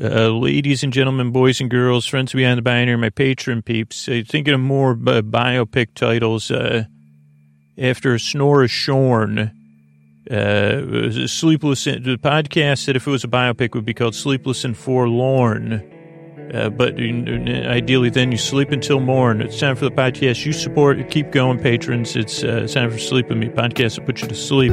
Uh, ladies and gentlemen, boys and girls, friends behind the binary, my patron peeps, uh, thinking of more uh, biopic titles. Uh, after Snore Shorn, uh, Sleepless, the podcast said if it was a biopic would be called Sleepless and Forlorn. Uh, but ideally, then you sleep until morn. It's time for the podcast you support. Keep going, patrons. It's, uh, it's time for Sleep With Me podcast to put you to sleep.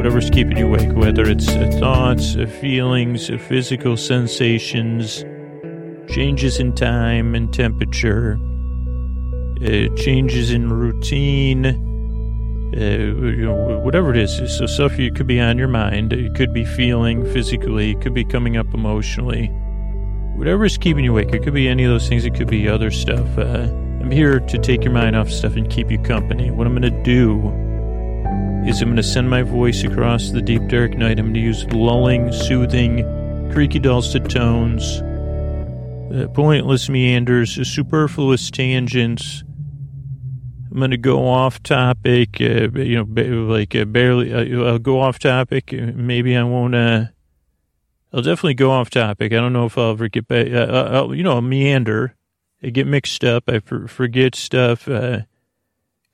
whatever's keeping you awake, whether it's thoughts, feelings, physical sensations, changes in time and temperature, uh, changes in routine, uh, you know, whatever it is. So stuff you could be on your mind, it could be feeling physically, it could be coming up emotionally. Whatever's keeping you awake, it could be any of those things, it could be other stuff. Uh, I'm here to take your mind off stuff and keep you company. What I'm going to do is I'm going to send my voice across the deep dark night. I'm going to use lulling, soothing, creaky dulcet tones, uh, pointless meanders, superfluous tangents. I'm going to go off topic, uh, you know, like uh, barely. Uh, I'll go off topic. Maybe I won't. Uh, I'll definitely go off topic. I don't know if I'll ever get back. Uh, I'll, you know, I'll meander. I get mixed up. I forget stuff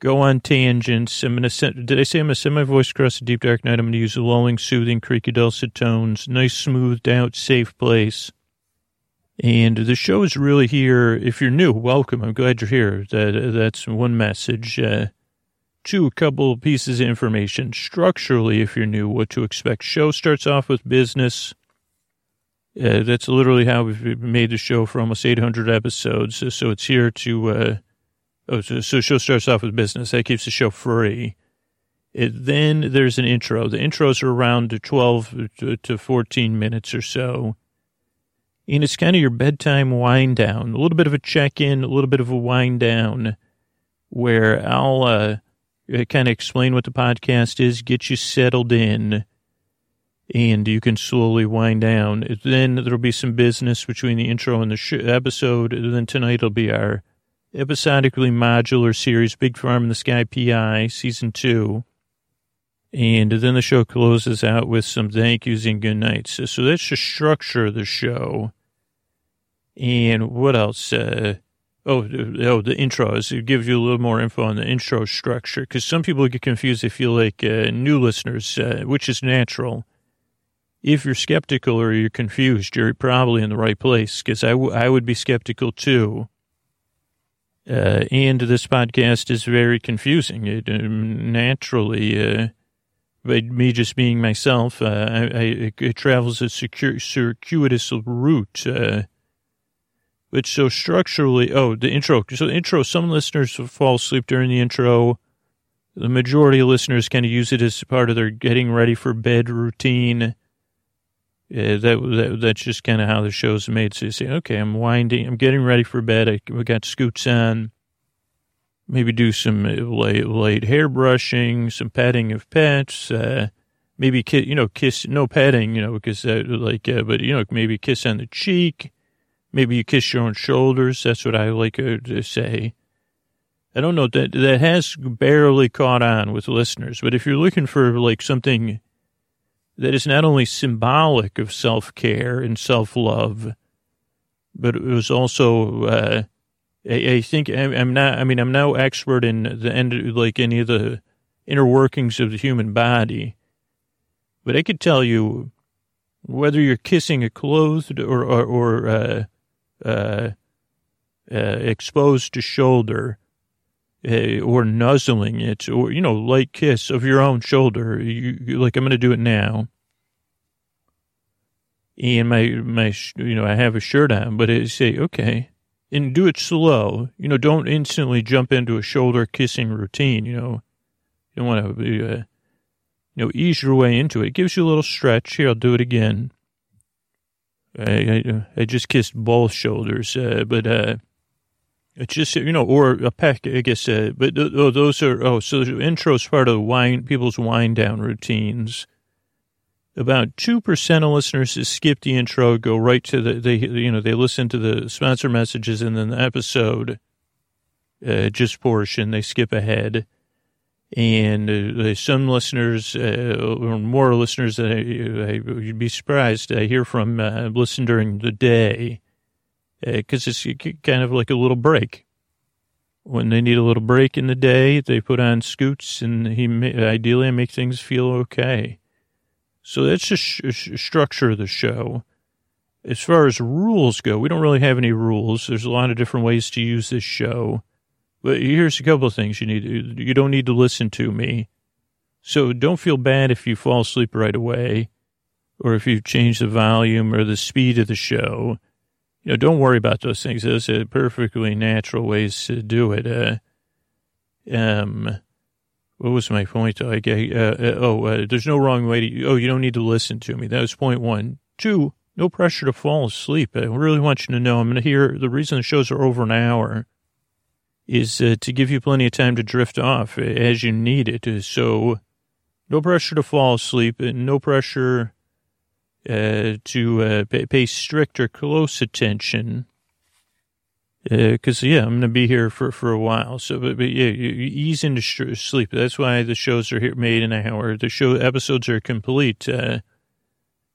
go on tangents. I'm to send, did I say I'm to send my voice across the deep dark night? I'm to use lulling, soothing, creaky, dulcet tones, nice, smoothed out, safe place. And the show is really here. If you're new, welcome. I'm glad you're here. That That's one message. Uh, two, a couple pieces of information. Structurally, if you're new, what to expect. Show starts off with business. Uh, that's literally how we've made the show for almost 800 episodes. So it's here to uh, Oh, so, so show starts off with business. That keeps the show free. It, then there's an intro. The intros are around 12 to 14 minutes or so. And it's kind of your bedtime wind down, a little bit of a check in, a little bit of a wind down, where I'll uh, kind of explain what the podcast is, get you settled in, and you can slowly wind down. Then there'll be some business between the intro and the sh- episode. And then tonight will be our episodically modular series, Big Farm in the Sky PI, season two. And then the show closes out with some thank yous and good nights. So that's the structure of the show. And what else? Uh, oh, oh, the intros. It gives you a little more info on the intro structure because some people get confused. They feel like uh, new listeners, uh, which is natural. If you're skeptical or you're confused, you're probably in the right place because I, w- I would be skeptical too. Uh, and this podcast is very confusing. It um, naturally, uh, by me just being myself, uh, I, I, it travels a secure, circuitous route. Uh, but so structurally, oh, the intro. So the intro, some listeners fall asleep during the intro. The majority of listeners kind of use it as part of their getting ready for bed routine. Yeah, that, that that's just kind of how the show's made. So you say, okay, I'm winding, I'm getting ready for bed. I we got scoots on. Maybe do some late, late hair brushing, some petting of pets. Uh, maybe kiss, you know, kiss, no petting, you know, because uh, like, uh, but you know, maybe kiss on the cheek. Maybe you kiss your own shoulders. That's what I like uh, to say. I don't know that that has barely caught on with listeners, but if you're looking for like something that is not only symbolic of self care and self love, but it was also, uh, I, I, think I'm not, I mean, I'm no expert in the end, like any of the inner workings of the human body, but I could tell you whether you're kissing a clothed or, or, or uh, uh, uh exposed to shoulder, uh, or nuzzling it, or you know, light kiss of your own shoulder. You, you like I'm going to do it now. And my my you know I have a shirt on, but I say okay, and do it slow. You know, don't instantly jump into a shoulder kissing routine. You know, you don't want to uh, you know, ease your way into it. It gives you a little stretch. Here, I'll do it again. I I, I just kissed both shoulders, uh, but uh, It's just, you know, or a peck, I guess, uh, but oh, those are, oh, so the intro is part of the wine, people's wind down routines. About 2% of listeners skip the intro, go right to the, they, you know, they listen to the sponsor messages and then the episode, uh, just portion, they skip ahead. And uh, some listeners, uh, or more listeners that I, I, you'd be surprised, I hear from, uh, listen during the day because uh, it's kind of like a little break. When they need a little break in the day, they put on scoots, and he ideally make things feel okay. So that's the structure of the show. As far as rules go, we don't really have any rules. There's a lot of different ways to use this show. But here's a couple of things you need. To, you don't need to listen to me. So don't feel bad if you fall asleep right away or if you change the volume or the speed of the show you know, don't worry about those things. Those are perfectly natural ways to do it. Uh, um, what was my point? I get, uh, uh, oh, uh, there's no wrong way to, oh, you don't need to listen to me. That was point one. Two, no pressure to fall asleep. I really want you to know I'm going to hear the reason the shows are over an hour is uh, to give you plenty of time to drift off as you need it. So no pressure to fall asleep and no pressure uh, to uh, pay, pay strict or close attention. Because, uh, yeah, I'm going to be here for, for a while. So, but, but yeah, you, you ease into sh- sleep. That's why the shows are here, made in an hour. The show episodes are complete. Because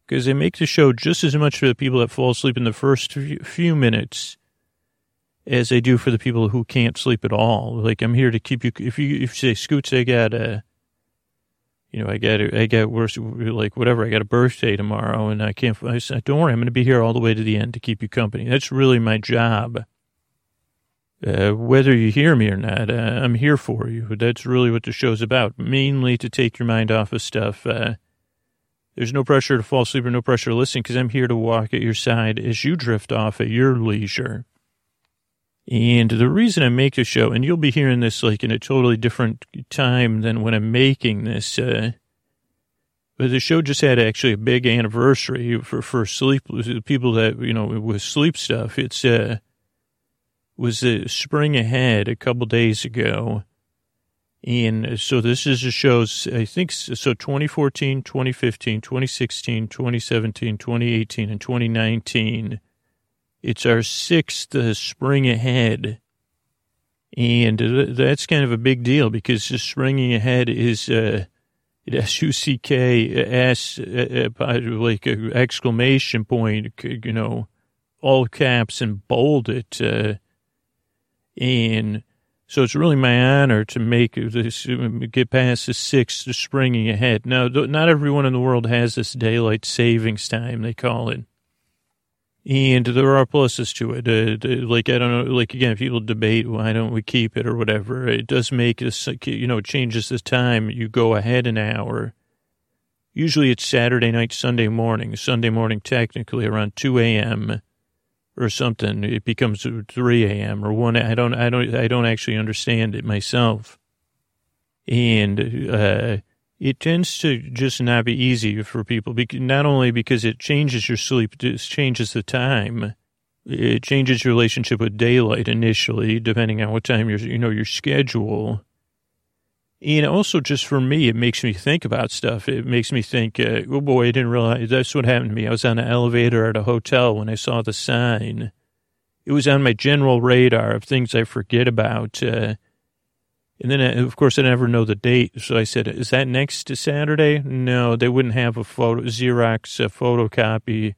uh, they make the show just as much for the people that fall asleep in the first few, few minutes as they do for the people who can't sleep at all. Like, I'm here to keep you, if you, if you say, Scoots, I got a, you know, I got I got worse, like whatever. I got a birthday tomorrow, and I can't. I said, don't worry, I'm going to be here all the way to the end to keep you company. That's really my job. Uh, whether you hear me or not, uh, I'm here for you. That's really what the show's about. Mainly to take your mind off of stuff. Uh, there's no pressure to fall asleep or no pressure to listen because I'm here to walk at your side as you drift off at your leisure. And the reason I make the show, and you'll be hearing this like in a totally different time than when I'm making this, uh, but the show just had actually a big anniversary for, for sleep, people that, you know, with sleep stuff. It's, uh, was a spring ahead a couple days ago. And so this is the shows, I think, so 2014, 2015, 2016, 2017, 2018, and 2019 it's our sixth uh, spring ahead. And that's kind of a big deal because the springing ahead is uh, S-U-C-K-S, uh, uh, like an exclamation point, you know, all caps and bold it. Uh, and so it's really my honor to make this, get past the sixth springing ahead. Now, not everyone in the world has this daylight savings time, they call it. And there are pluses to it. Uh, like, I don't know, like, again, people debate, why don't we keep it or whatever. It does make us, you know, changes the time. You go ahead an hour. Usually it's Saturday night, Sunday morning. Sunday morning, technically around 2 a.m. or something. It becomes 3 a.m. or 1. I don't, I don't, I don't actually understand it myself. And, uh, it tends to just not be easy for people, not only because it changes your sleep, it changes the time. It changes your relationship with daylight initially, depending on what time you're, you know, your schedule. And also, just for me, it makes me think about stuff. It makes me think, uh, oh boy, I didn't realize that's what happened to me. I was on an elevator at a hotel when I saw the sign. It was on my general radar of things I forget about. Uh, and then, uh, of course, I never know the date. So I said, is that next to Saturday? No, they wouldn't have a photo, Xerox a photocopy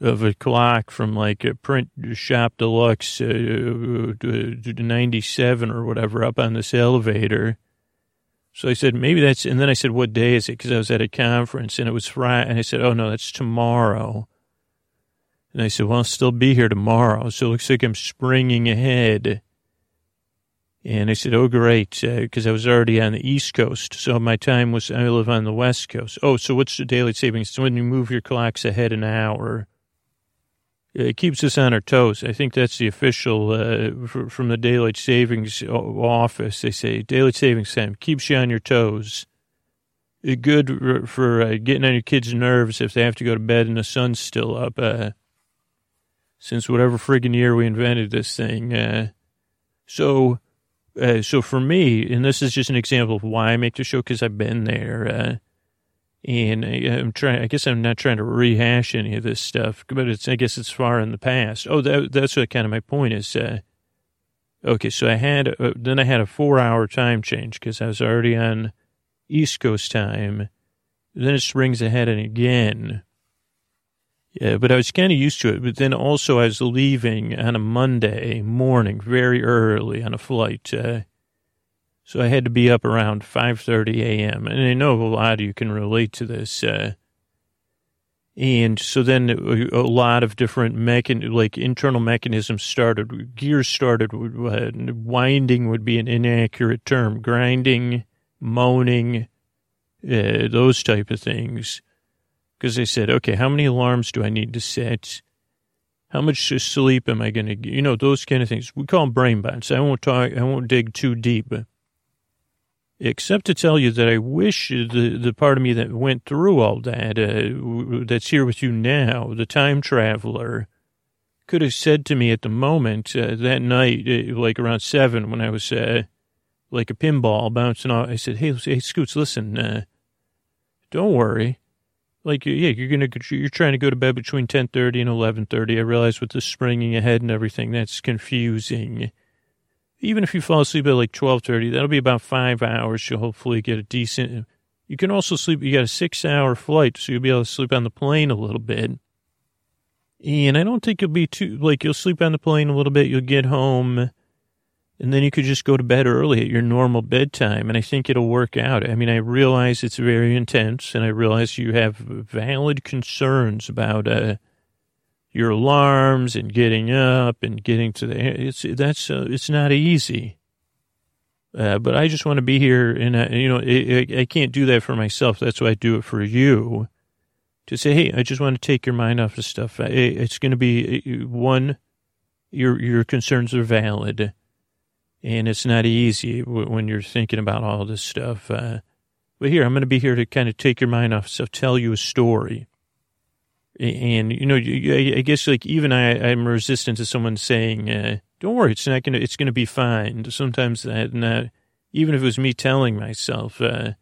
of a clock from like a print shop deluxe uh, 97 or whatever up on this elevator. So I said, maybe that's, and then I said, what day is it? Because I was at a conference and it was Friday. And I said, oh no, that's tomorrow. And I said, well, I'll still be here tomorrow. So it looks like I'm springing ahead. And I said, oh, great, because uh, I was already on the East Coast. So my time was, I live on the West Coast. Oh, so what's the daily savings? So when you move your clocks ahead an hour, it keeps us on our toes. I think that's the official uh, from the daylight savings office. They say daylight savings time keeps you on your toes. Good for uh, getting on your kids' nerves if they have to go to bed and the sun's still up. Uh, since whatever friggin' year we invented this thing. Uh, so, uh, so for me, and this is just an example of why I make the show because I've been there. Uh, and I, am trying. I guess I'm not trying to rehash any of this stuff, but it's. I guess it's far in the past. Oh, that, that's what kind of my point is. Uh, okay, so I had uh, then I had a four hour time change because I was already on East Coast time. Then it springs ahead and again. Yeah, but I was kind of used to it. But then also I was leaving on a Monday morning, very early on a flight. Uh, so I had to be up around 5.30 a.m. And I know a lot of you can relate to this. Uh, and so then a lot of different mechan- like internal mechanisms started. Gears started. Uh, winding would be an inaccurate term. Grinding, moaning, uh, those type of things. Because they said, okay, how many alarms do I need to set? How much sleep am I going to get? You know, those kind of things. We call them brain bots. I won't talk, I won't dig too deep except to tell you that I wish the, the part of me that went through all that, uh, that's here with you now, the time traveler, could have said to me at the moment uh, that night, uh, like around seven, when I was uh, like a pinball bouncing off, I said, "Hey, hey, Scoots, listen, uh, don't worry. Like, yeah, you're gonna, you're trying to go to bed between ten thirty and eleven thirty. I realize with the springing ahead and everything, that's confusing." even if you fall asleep at like 12.30, that'll be about five hours. You'll hopefully get a decent, you can also sleep, you got a six hour flight, so you'll be able to sleep on the plane a little bit. And I don't think you'll be too, like you'll sleep on the plane a little bit, you'll get home, and then you could just go to bed early at your normal bedtime. And I think it'll work out. I mean, I realize it's very intense and I realize you have valid concerns about, uh, your alarms and getting up and getting to the it's that's uh, it's not easy. Uh, but I just want to be here, and I, you know, I, I can't do that for myself. That's why I do it for you. To say, hey, I just want to take your mind off of stuff. It's going to be one, your your concerns are valid, and it's not easy when you're thinking about all this stuff. Uh, but here, I'm going to be here to kind of take your mind off stuff, tell you a story and you know, I guess like even I, I'm resistant to someone saying, uh, "Don't worry, it's not gonna, it's gonna be fine." Sometimes that, not, even if it was me telling myself, uh,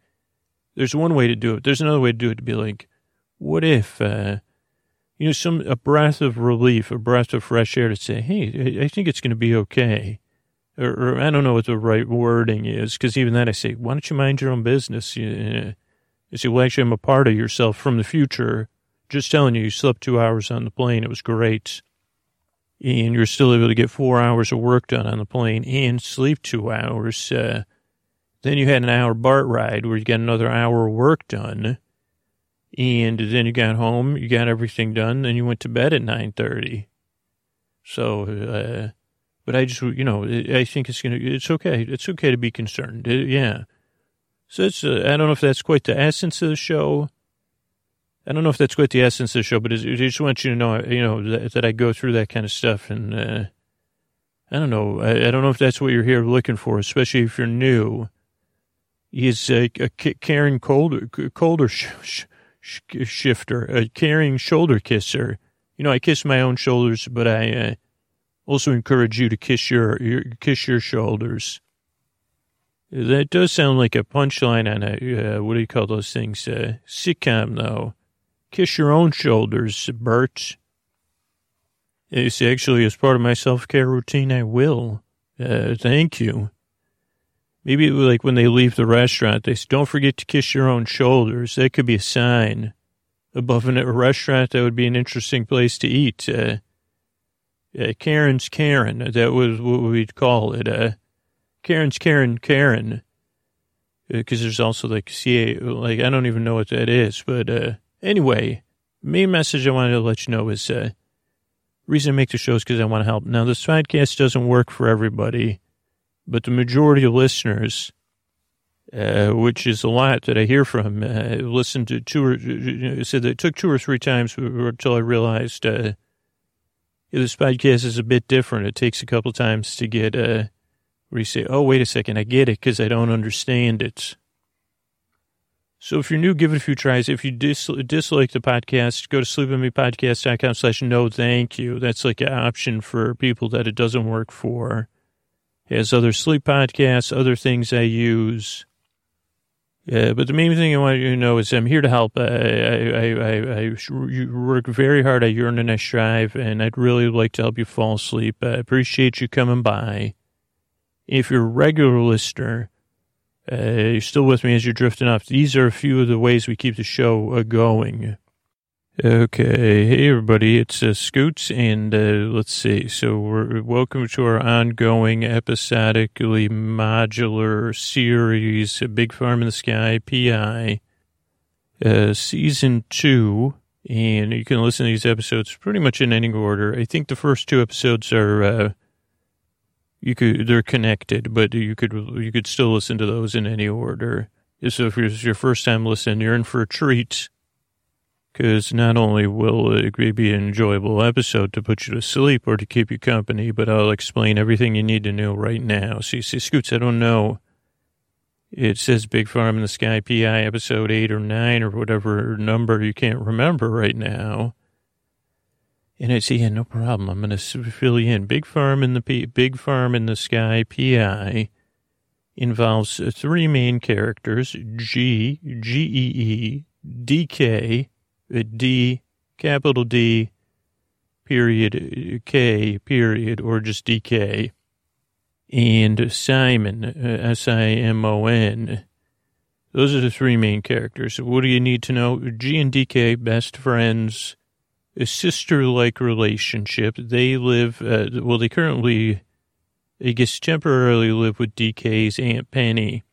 there's one way to do it. There's another way to do it to be like, what if, uh, you know, some a breath of relief, a breath of fresh air to say, "Hey, I think it's going to be okay," or, or, I don't know what the right wording is, because even that I say, "Why don't you mind your own business?" You, you say, "Well, actually, I'm a part of yourself from the future." just telling you, you slept two hours on the plane. It was great. And you're still able to get four hours of work done on the plane and sleep two hours. Uh, then you had an hour BART ride where you got another hour of work done. And then you got home, you got everything done, then you went to bed at 9.30. So, uh, but I just, you know, I think it's going to, it's okay. It's okay to be concerned. It, yeah. So it's, uh, I don't know if that's quite the essence of the show I don't know if that's quite the essence of the show, but I just want you to know, you know, that, that I go through that kind of stuff. And uh, I don't know. I, I, don't know if that's what you're here looking for, especially if you're new. He's a, a caring colder, colder sh- sh- shifter, a caring shoulder kisser. You know, I kiss my own shoulders, but I uh, also encourage you to kiss your, your kiss your shoulders. That does sound like a punchline on a uh, what do you call those things? Uh, sitcom, though. Kiss your own shoulders, Bert. It's actually, as part of my self care routine, I will. Uh, thank you. Maybe like when they leave the restaurant, they say, don't forget to kiss your own shoulders. That could be a sign. Above a restaurant, that would be an interesting place to eat. Uh, uh, Karen's Karen, that was what we'd call it. Uh, Karen's Karen Karen. Because uh, there's also like, CA, like, I don't even know what that is, but, uh, Anyway, main message I wanted to let you know is uh, reason I make the show is because I want to help. Now, this podcast doesn't work for everybody, but the majority of listeners, uh, which is a lot that I hear from, uh, listened to two or said that it took two or three times until I realized uh, this podcast is a bit different. It takes a couple times to get uh, where you say, "Oh, wait a second, I get it," because I don't understand it. So if you're new, give it a few tries. If you dis- dislike the podcast, go to sleepwithmepodcast.com slash no thank you. That's like an option for people that it doesn't work for. It has other sleep podcasts, other things I use. Yeah, but the main thing I want you to know is I'm here to help. I, I, I, I, work very hard. I yearn and I strive, and I'd really like to help you fall asleep. I appreciate you coming by. If you're a regular listener, uh, you're still with me as you're drifting off. These are a few of the ways we keep the show uh, going. Okay, hey everybody, it's uh, Scoots, and uh, let's see. So we're welcome to our ongoing episodically modular series, Big Farm in the Sky PI, uh, season two, and you can listen to these episodes pretty much in any order. I think the first two episodes are uh, you could they're connected, but you could you could still listen to those in any order. So if it's your first time listening, you're in for a treat. Because not only will it be an enjoyable episode to put you to sleep or to keep you company, but I'll explain everything you need to know right now. So you see, Scoots, I don't know. It says Big Farm in the Sky PI episode 8 or 9 or whatever number you can't remember right now. And I say, yeah, no problem. I'm going to fill you in. Big Farm in the P- Big Farm in the Sky PI involves uh, three main characters: G, G E E, D K, D, capital D, period K, period, or just D K, and Simon, S I M O N. Those are the three main characters. What do you need to know? G and DK, best friends a sister like relationship. They live, uh, well, they currently, I guess, temporarily live with DK's Aunt Penny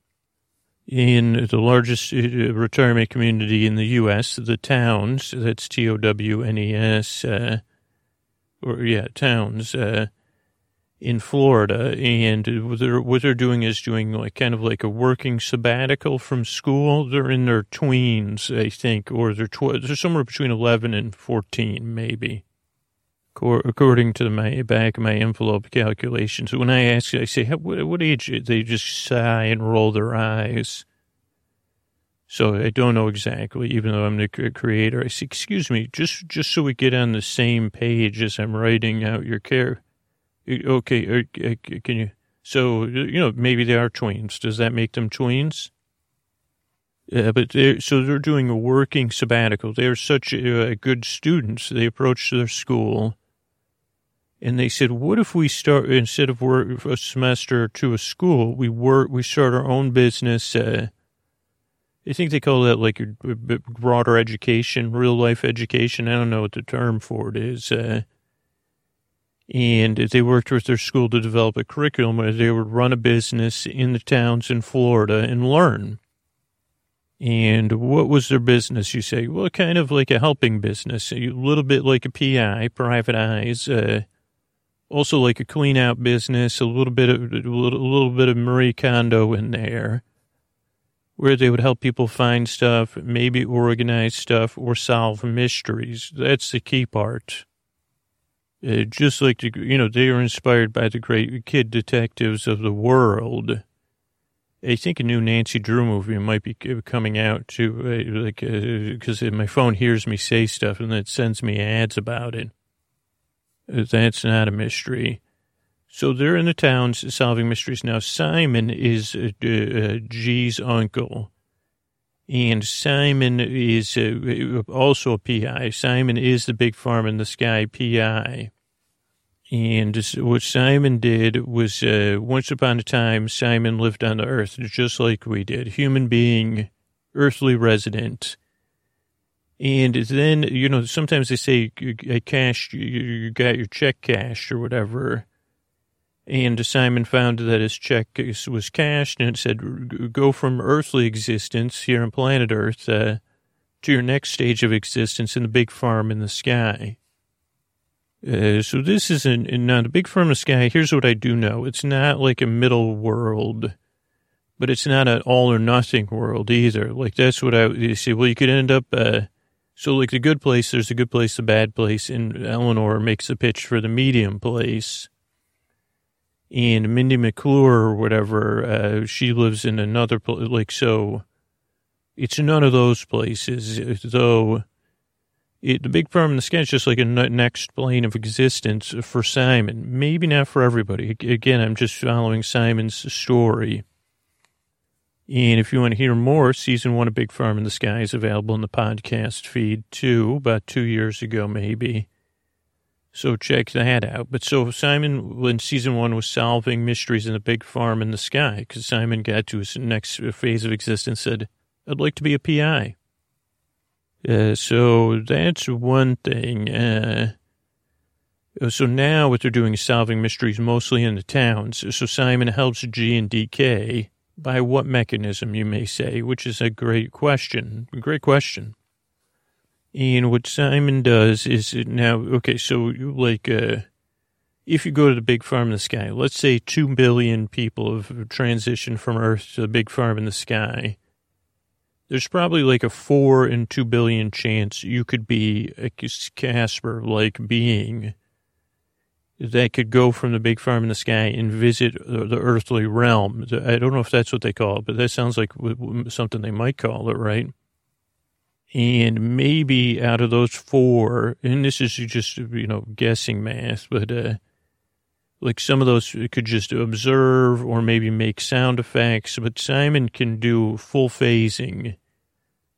in the largest uh, retirement community in the U.S., the Townes. That's T O W N E S, uh, or yeah, Townes. Uh, in Florida, and what they're, what they're doing is doing like kind of like a working sabbatical from school. They're in their tweens, I think, or they're tw- they're somewhere between eleven and fourteen, maybe, according to my back of my envelope calculations. When I ask, I say, what, what age? They just sigh and roll their eyes. So I don't know exactly, even though I'm the creator. I say, excuse me, just just so we get on the same page as I'm writing out your care Okay, uh, can you? So you know, maybe they are twins. Does that make them twins? Yeah, but they're, so they're doing a working sabbatical. They're such uh, good students. They approach their school, and they said, "What if we start instead of work a semester to a school, we work we start our own business." Uh, I think they call that like a broader education, real life education. I don't know what the term for it is. Uh, and they worked with their school to develop a curriculum where they would run a business in the towns in Florida and learn. And what was their business, you say? Well, kind of like a helping business, a little bit like a PI, private eyes, uh, also like a clean out business, a little bit of, a little, a little bit of Marie Kondo in there, where they would help people find stuff, maybe organize stuff or solve mysteries. That's the key part. Uh, just like, the, you know, they are inspired by the great kid detectives of the world. I think a new Nancy Drew movie might be coming out too, uh, like, because uh, my phone hears me say stuff and it sends me ads about it. Uh, that's not a mystery. So they're in the towns solving mysteries. Now, Simon is uh, uh, G's uncle. And Simon is uh, also a PI. Simon is the big farm in the sky PI. And what Simon did was, uh, once upon a time, Simon lived on the earth just like we did, human being, earthly resident. And then, you know, sometimes they say, I cashed, you got your check cashed or whatever. And Simon found that his check was cashed and it said, go from earthly existence here on planet Earth uh, to your next stage of existence in the big farm in the sky. Uh, so this is not now the big farm in the sky. Here's what I do know: it's not like a middle world, but it's not an all or nothing world either. Like that's what I you. Well, you could end up. Uh, so like the good place, there's a good place, a bad place, and Eleanor makes a pitch for the medium place and Mindy McClure or whatever, uh, she lives in another place. Like, so It's none of those places, though. It, the big farm in the sketch is just like a next plane of existence for Simon. Maybe not for everybody. Again, I'm just following Simon's story. And if you want to hear more, season one of Big Farm in the Sky is available in the podcast feed too, about two years ago, maybe. So check that out. But so Simon, when season one was solving mysteries in the big farm in the sky, because Simon got to his next phase of existence, said, I'd like to be a PI. Uh, so that's one thing. Uh, so now what they're doing is solving mysteries mostly in the towns. So Simon helps G and DK by what mechanism, you may say, which is a great question. Great question. And what Simon does is now, okay, so like, uh, if you go to the big farm in the sky, let's say 2 billion people have transitioned from Earth to the big farm in the sky. There's probably like a 4 in 2 billion chance you could be a Casper like being that could go from the big farm in the sky and visit the earthly realm. I don't know if that's what they call it, but that sounds like something they might call it, right? And maybe out of those four, and this is just, you know, guessing math, but uh, like some of those could just observe or maybe make sound effects, but Simon can do full phasing.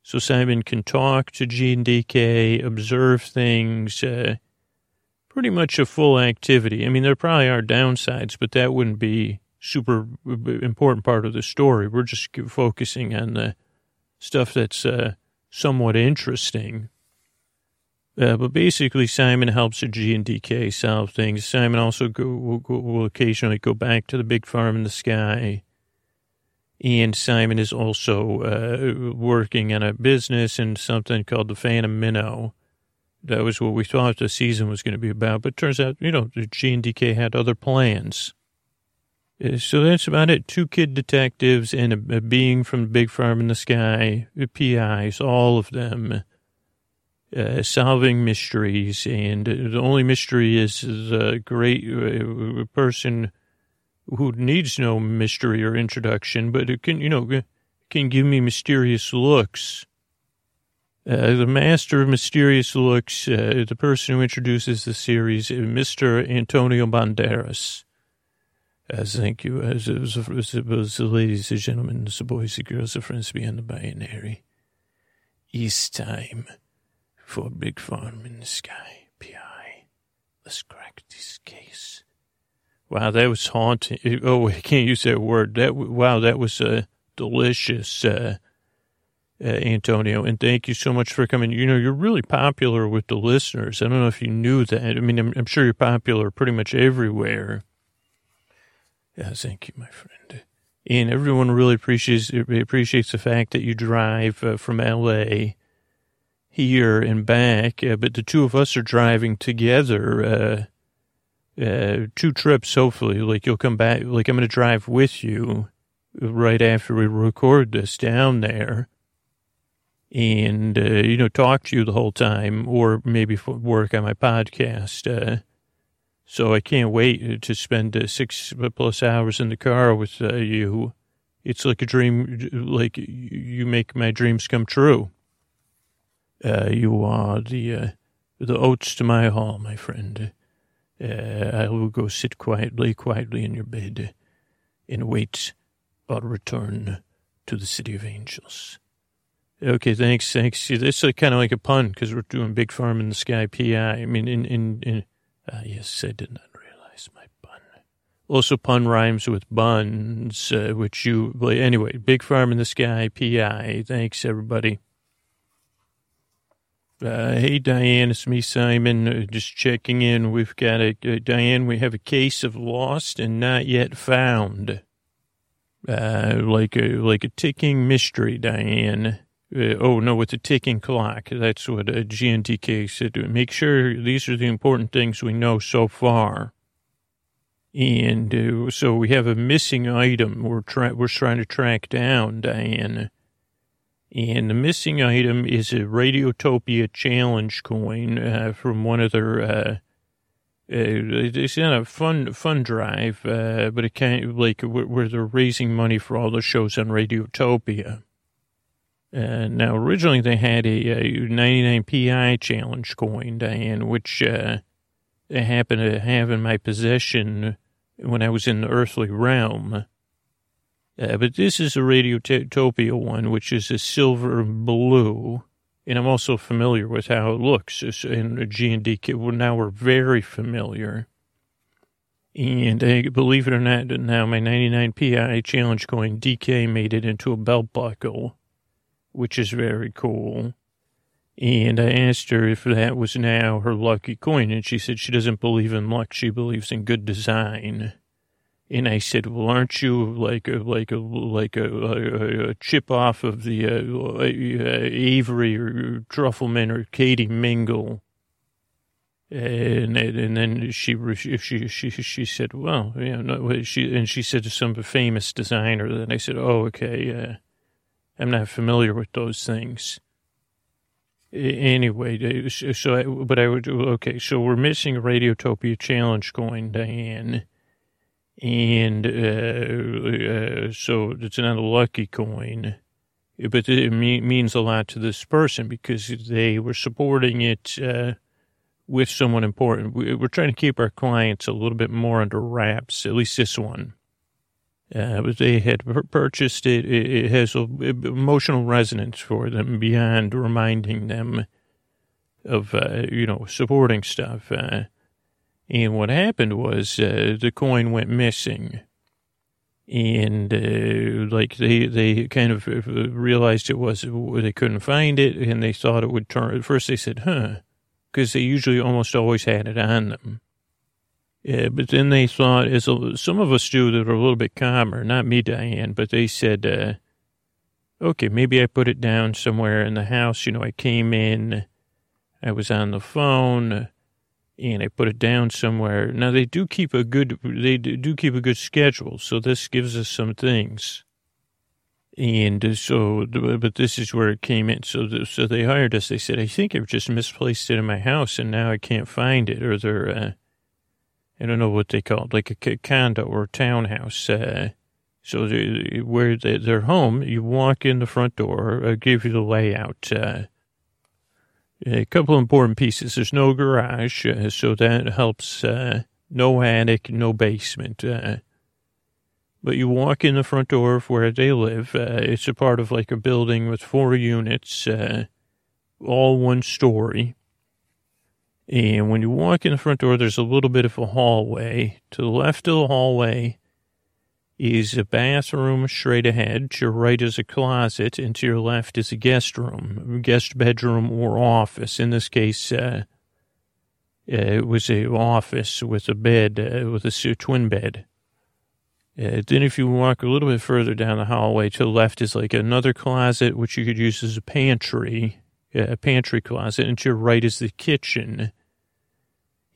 So Simon can talk to G and DK, observe things, uh, pretty much a full activity. I mean, there probably are downsides, but that wouldn't be super important part of the story. We're just focusing on the stuff that's uh, somewhat interesting. Uh, but basically, Simon helps the G and DK solve things. Simon also go, will, will occasionally go back to the big farm in the sky. And Simon is also uh, working on a business and something called the Phantom Minnow, that was what we thought the season was going to be about. But turns out, you know, G and DK had other plans. Uh, so that's about it. Two kid detectives and a, a being from the big farm in the sky, PIs, all of them uh, solving mysteries. And the only mystery is the great uh, person who needs no mystery or introduction, but it can, you know, can give me mysterious looks uh, the master of mysterious looks, uh, the person who introduces the series, uh, Mr. Antonio Banderas. Uh, thank you. As it was, as it was, ladies and gentlemen, the boys and girls, the friends beyond the binary. It's time for big farm in the sky. PI. Let's crack this case. Wow, that was haunting. Oh, I can't use that word. That wow, that was a delicious. Uh, uh, Antonio, and thank you so much for coming. You know, you're really popular with the listeners. I don't know if you knew that. I mean, I'm, I'm sure you're popular pretty much everywhere. Yeah, thank you, my friend. And everyone really appreciates appreciates the fact that you drive uh, from L.A. here and back, uh, but the two of us are driving together. Uh, uh, two trips, hopefully. Like you'll come back. Like I'm going to drive with you right after we record this down there and, uh, you know, talk to you the whole time or maybe work on my podcast. Uh, so I can't wait to spend uh, six plus hours in the car with uh, you. It's like a dream, like you make my dreams come true. Uh, you are the, uh, the Oates to my Hall, my friend. I will go sit quietly, quietly in your bed and wait our return to the city of angels. Okay, thanks, thanks. This is kind of like a pun because we're doing Big Farm in the Sky PI. I mean, in, in, in uh, yes, I did not realize my pun. Also, pun rhymes with buns, uh, which you, well, anyway, Big Farm in the Sky PI. Thanks, everybody. Uh, hey, Diane, it's me, Simon, uh, just checking in. We've got a, uh, Diane, we have a case of lost and not yet found. Uh, like a, like a ticking mystery, Diane. Uh, oh no, with the ticking clock. That's what a GNTK said. Make sure these are the important things we know so far. And uh, so we have a missing item we're trying we're trying to track down, Diane. And the missing item is a Radiotopia challenge coin uh, from one of their. Uh, uh, it's not a fun fun drive, uh, but it can't like where they're raising money for all the shows on Radiotopia. Uh, now, originally they had a, a 99 PI challenge coin, Diane, which uh, I happened to have in my possession when I was in the earthly realm. Uh, but this is a Radiotopia one, which is a silver blue. And I'm also familiar with how it looks. In G&D, now we're very familiar. And uh, believe it or not, now my 99 PI challenge coin DK made it into a belt buckle, which is very cool. And I asked her if that was now her lucky coin, and she said she doesn't believe in luck, she believes in good design. And I said, "Well, aren't you like a like a like a, a, chip off of the uh, uh, Avery or Trufelman or Katie Mingle?" And and then she she she she said, "Well, yeah, no." She and she said to some famous designer. And I said, "Oh, okay. Uh, I'm not familiar with those things." Anyway, so I, but I would okay. So we're missing a Radiotopia challenge coin, Diane and uh, uh, so it's not a lucky coin, but it means a lot to this person because they were supporting it uh, with someone important. We're trying to keep our clients a little bit more under wraps, at least this one. Uh, they had purchased it. It has emotional resonance for them beyond reminding them of, uh, you know, supporting stuff. Uh, and what happened was uh, the coin went missing. And uh, like they, they kind of uh, realized it was, they couldn't find it and they thought it would turn. At first they said, huh, because they usually almost always had it on them. Yeah, but then they thought, as some of us do that are a little bit calmer, not me, Diane, but they said, uh, okay, maybe I put it down somewhere in the house. You know, I came in, I was on the phone and I put it down somewhere. Now they do keep a good they do keep a good schedule, so this gives us some things. And so, but this is where it came in. So, so they hired us. They said, "I think I've just misplaced it in my house, and now I can't find it." Or they're, uh, I don't know what they call it, like a condo or a townhouse. Uh, so they, where they, are home, you walk in the front door. I give you the layout. Uh, a couple important pieces. There's no garage, uh, so that helps. Uh, no attic, no basement. Uh, but you walk in the front door of where they live. Uh, it's a part of like a building with four units, uh, all one story. And when you walk in the front door, there's a little bit of a hallway. To the left of the hallway is a bathroom straight ahead. To your right is a closet, and to your left is a guest room, guest bedroom or office. In this case, uh, uh it was a office with a bed, uh, with a twin bed. Uh, then if you walk a little bit further down the hallway, to the left is like another closet, which you could use as a pantry, a pantry closet, and to your right is the kitchen.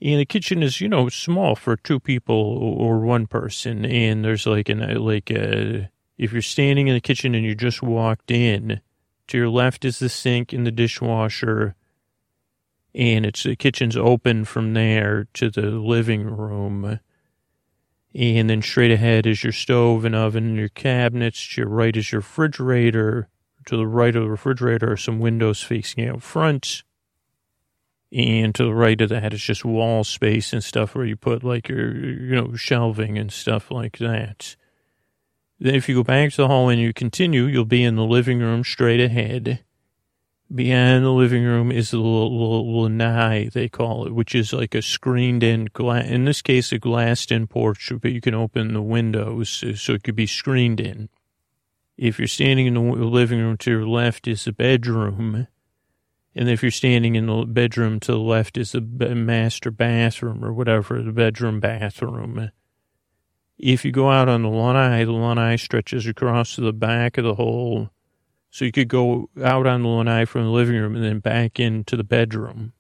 And the kitchen is, you know, small for two people or one person. And there's like an, uh, like a, if you're standing in the kitchen and you just walked in, to your left is the sink and the dishwasher. And it's the kitchen's open from there to the living room. And then straight ahead is your stove and oven and your cabinets. To your right is your refrigerator. To the right of the refrigerator are some windows facing out front. And to the right of that is just wall space and stuff where you put like your, you know, shelving and stuff like that. Then if you go back to the hall and you continue, you'll be in the living room straight ahead. Beyond the living room is the lanai, they call it, which is like a screened in glass, in this case, a glassed in porch, but you can open the windows uh, so it could be screened in. If you're standing in the living room to your left is the bedroom and if you're standing in the bedroom to the left is the master bathroom or whatever, the bedroom bathroom. If you go out on the lanai, the lanai stretches across to the back of the whole. So you could go out on the lanai from the living room and then back into the bedroom.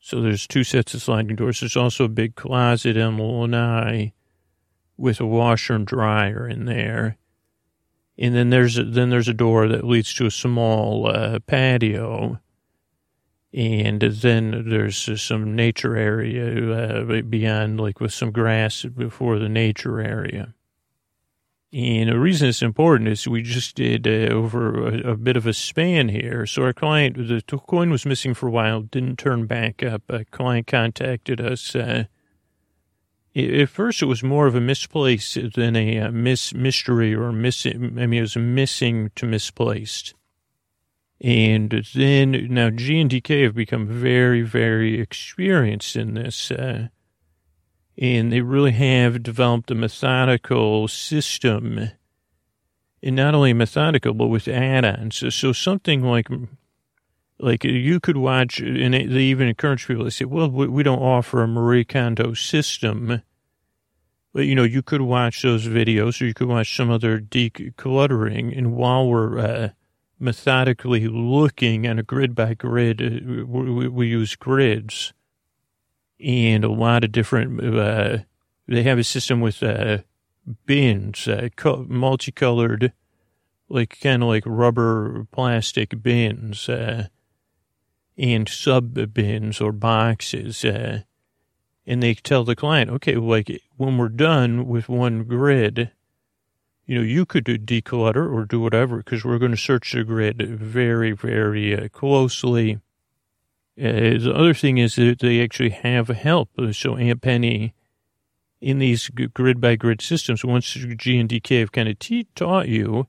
So there's two sets of sliding doors. There's also a big closet in the lanai with a washer and dryer in there. And then there's a, then there's a door that leads to a small uh, patio and then there's some nature area uh, beyond, like with some grass before the nature area. And the reason it's important is we just did uh, over a, a, bit of a span here. So our client, the coin was missing for a while, didn't turn back up. A client contacted us. Uh, at first, it was more of a misplace than a, uh, mis mystery or missing. I mean, it was missing to misplaced. And then now G and DK have become very, very experienced in this. Uh, and they really have developed a methodical system and not only methodical but with add-ons so, so something like like you could watch and they even encourage people to say well we don't offer a marie kondo system but you know you could watch those videos or you could watch some other decluttering and while we're uh, methodically looking at a grid by grid uh, we, we use grids and a lot of different. Uh, they have a system with uh, bins, uh, multicolored, like kind of like rubber plastic bins, uh, and sub bins or boxes. Uh, and they tell the client, okay, like when we're done with one grid, you know, you could do declutter or do whatever because we're going to search the grid very, very uh, closely uh, the other thing is that they actually have help. So Aunt Penny, in these grid by grid systems, once G and DK have kind of taught you,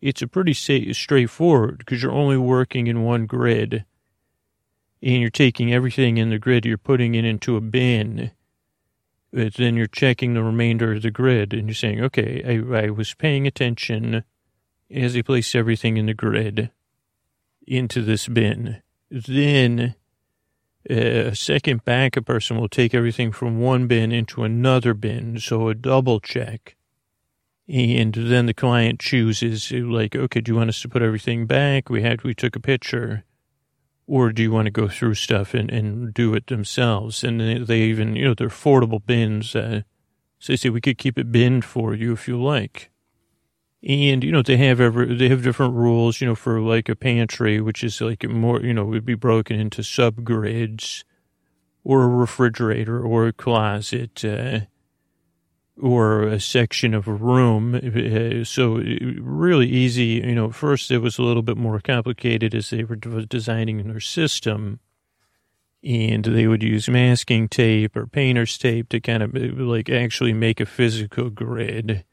it's a pretty straightforward because you're only working in one grid and you're taking everything in the grid, you're putting it into a bin. But then you're checking the remainder of the grid and you're saying, okay, I, I was paying attention as I placed everything in the grid into this bin then a second backup person will take everything from one bin into another bin, so a double check. And then the client chooses, like, okay, do you want us to put everything back? We had, we took a picture. Or do you want to go through stuff and, and do it themselves? And they even, you know, they're affordable bins. Uh, so they say, we could keep it binned for you if you like. And, you know, they have every, they have different rules, you know, for like a pantry, which is like more, you know, would be broken into subgrids or a refrigerator or a closet, uh, or a section of a room. Uh, so really easy, you know, first it was a little bit more complicated as they were designing their system and they would use masking tape or painter's tape to kind of like actually make a physical grid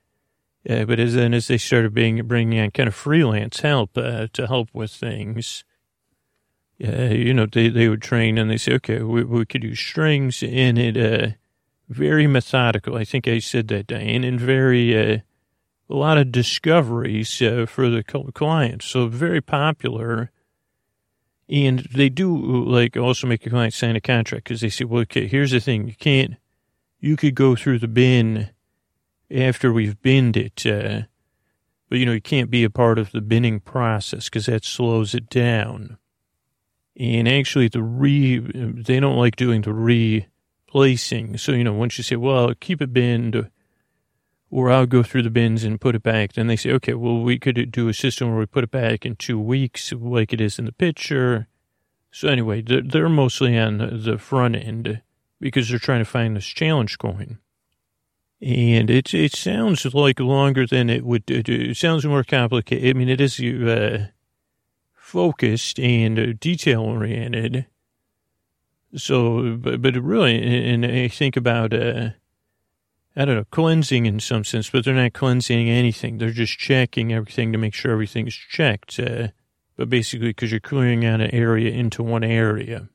uh, but as then as they started being bringing in kind of freelance help uh, to help with things, uh, you know, they, they would train and they say, okay, we, we could use strings in it, very methodical. I think I said that, Diane, and very, uh, a lot of discoveries uh, for the clients. So very popular. And they do like also make a client sign a contract because they say, well, okay, here's the thing. You can't, you could go through the bin after we've binned it. Uh, but, you know, you can't be a part of the binning process because that slows it down. And actually, the re, they don't like doing the replacing. So, you know, once you say, well, keep it binned, or I'll go through the bins and put it back, then they say, okay, well, we could do a system where we put it back in two weeks, like it is in the picture. So, anyway, they're, they're mostly on the front end because they're trying to find this challenge coin. And it it sounds like longer than it would. It sounds more complicated. I mean, it is uh, focused and detail oriented. So, but, but really, and I think about, uh, I don't know, cleansing in some sense, but they're not cleansing anything. They're just checking everything to make sure everything's checked. Uh, but basically, because you're clearing out an area into one area.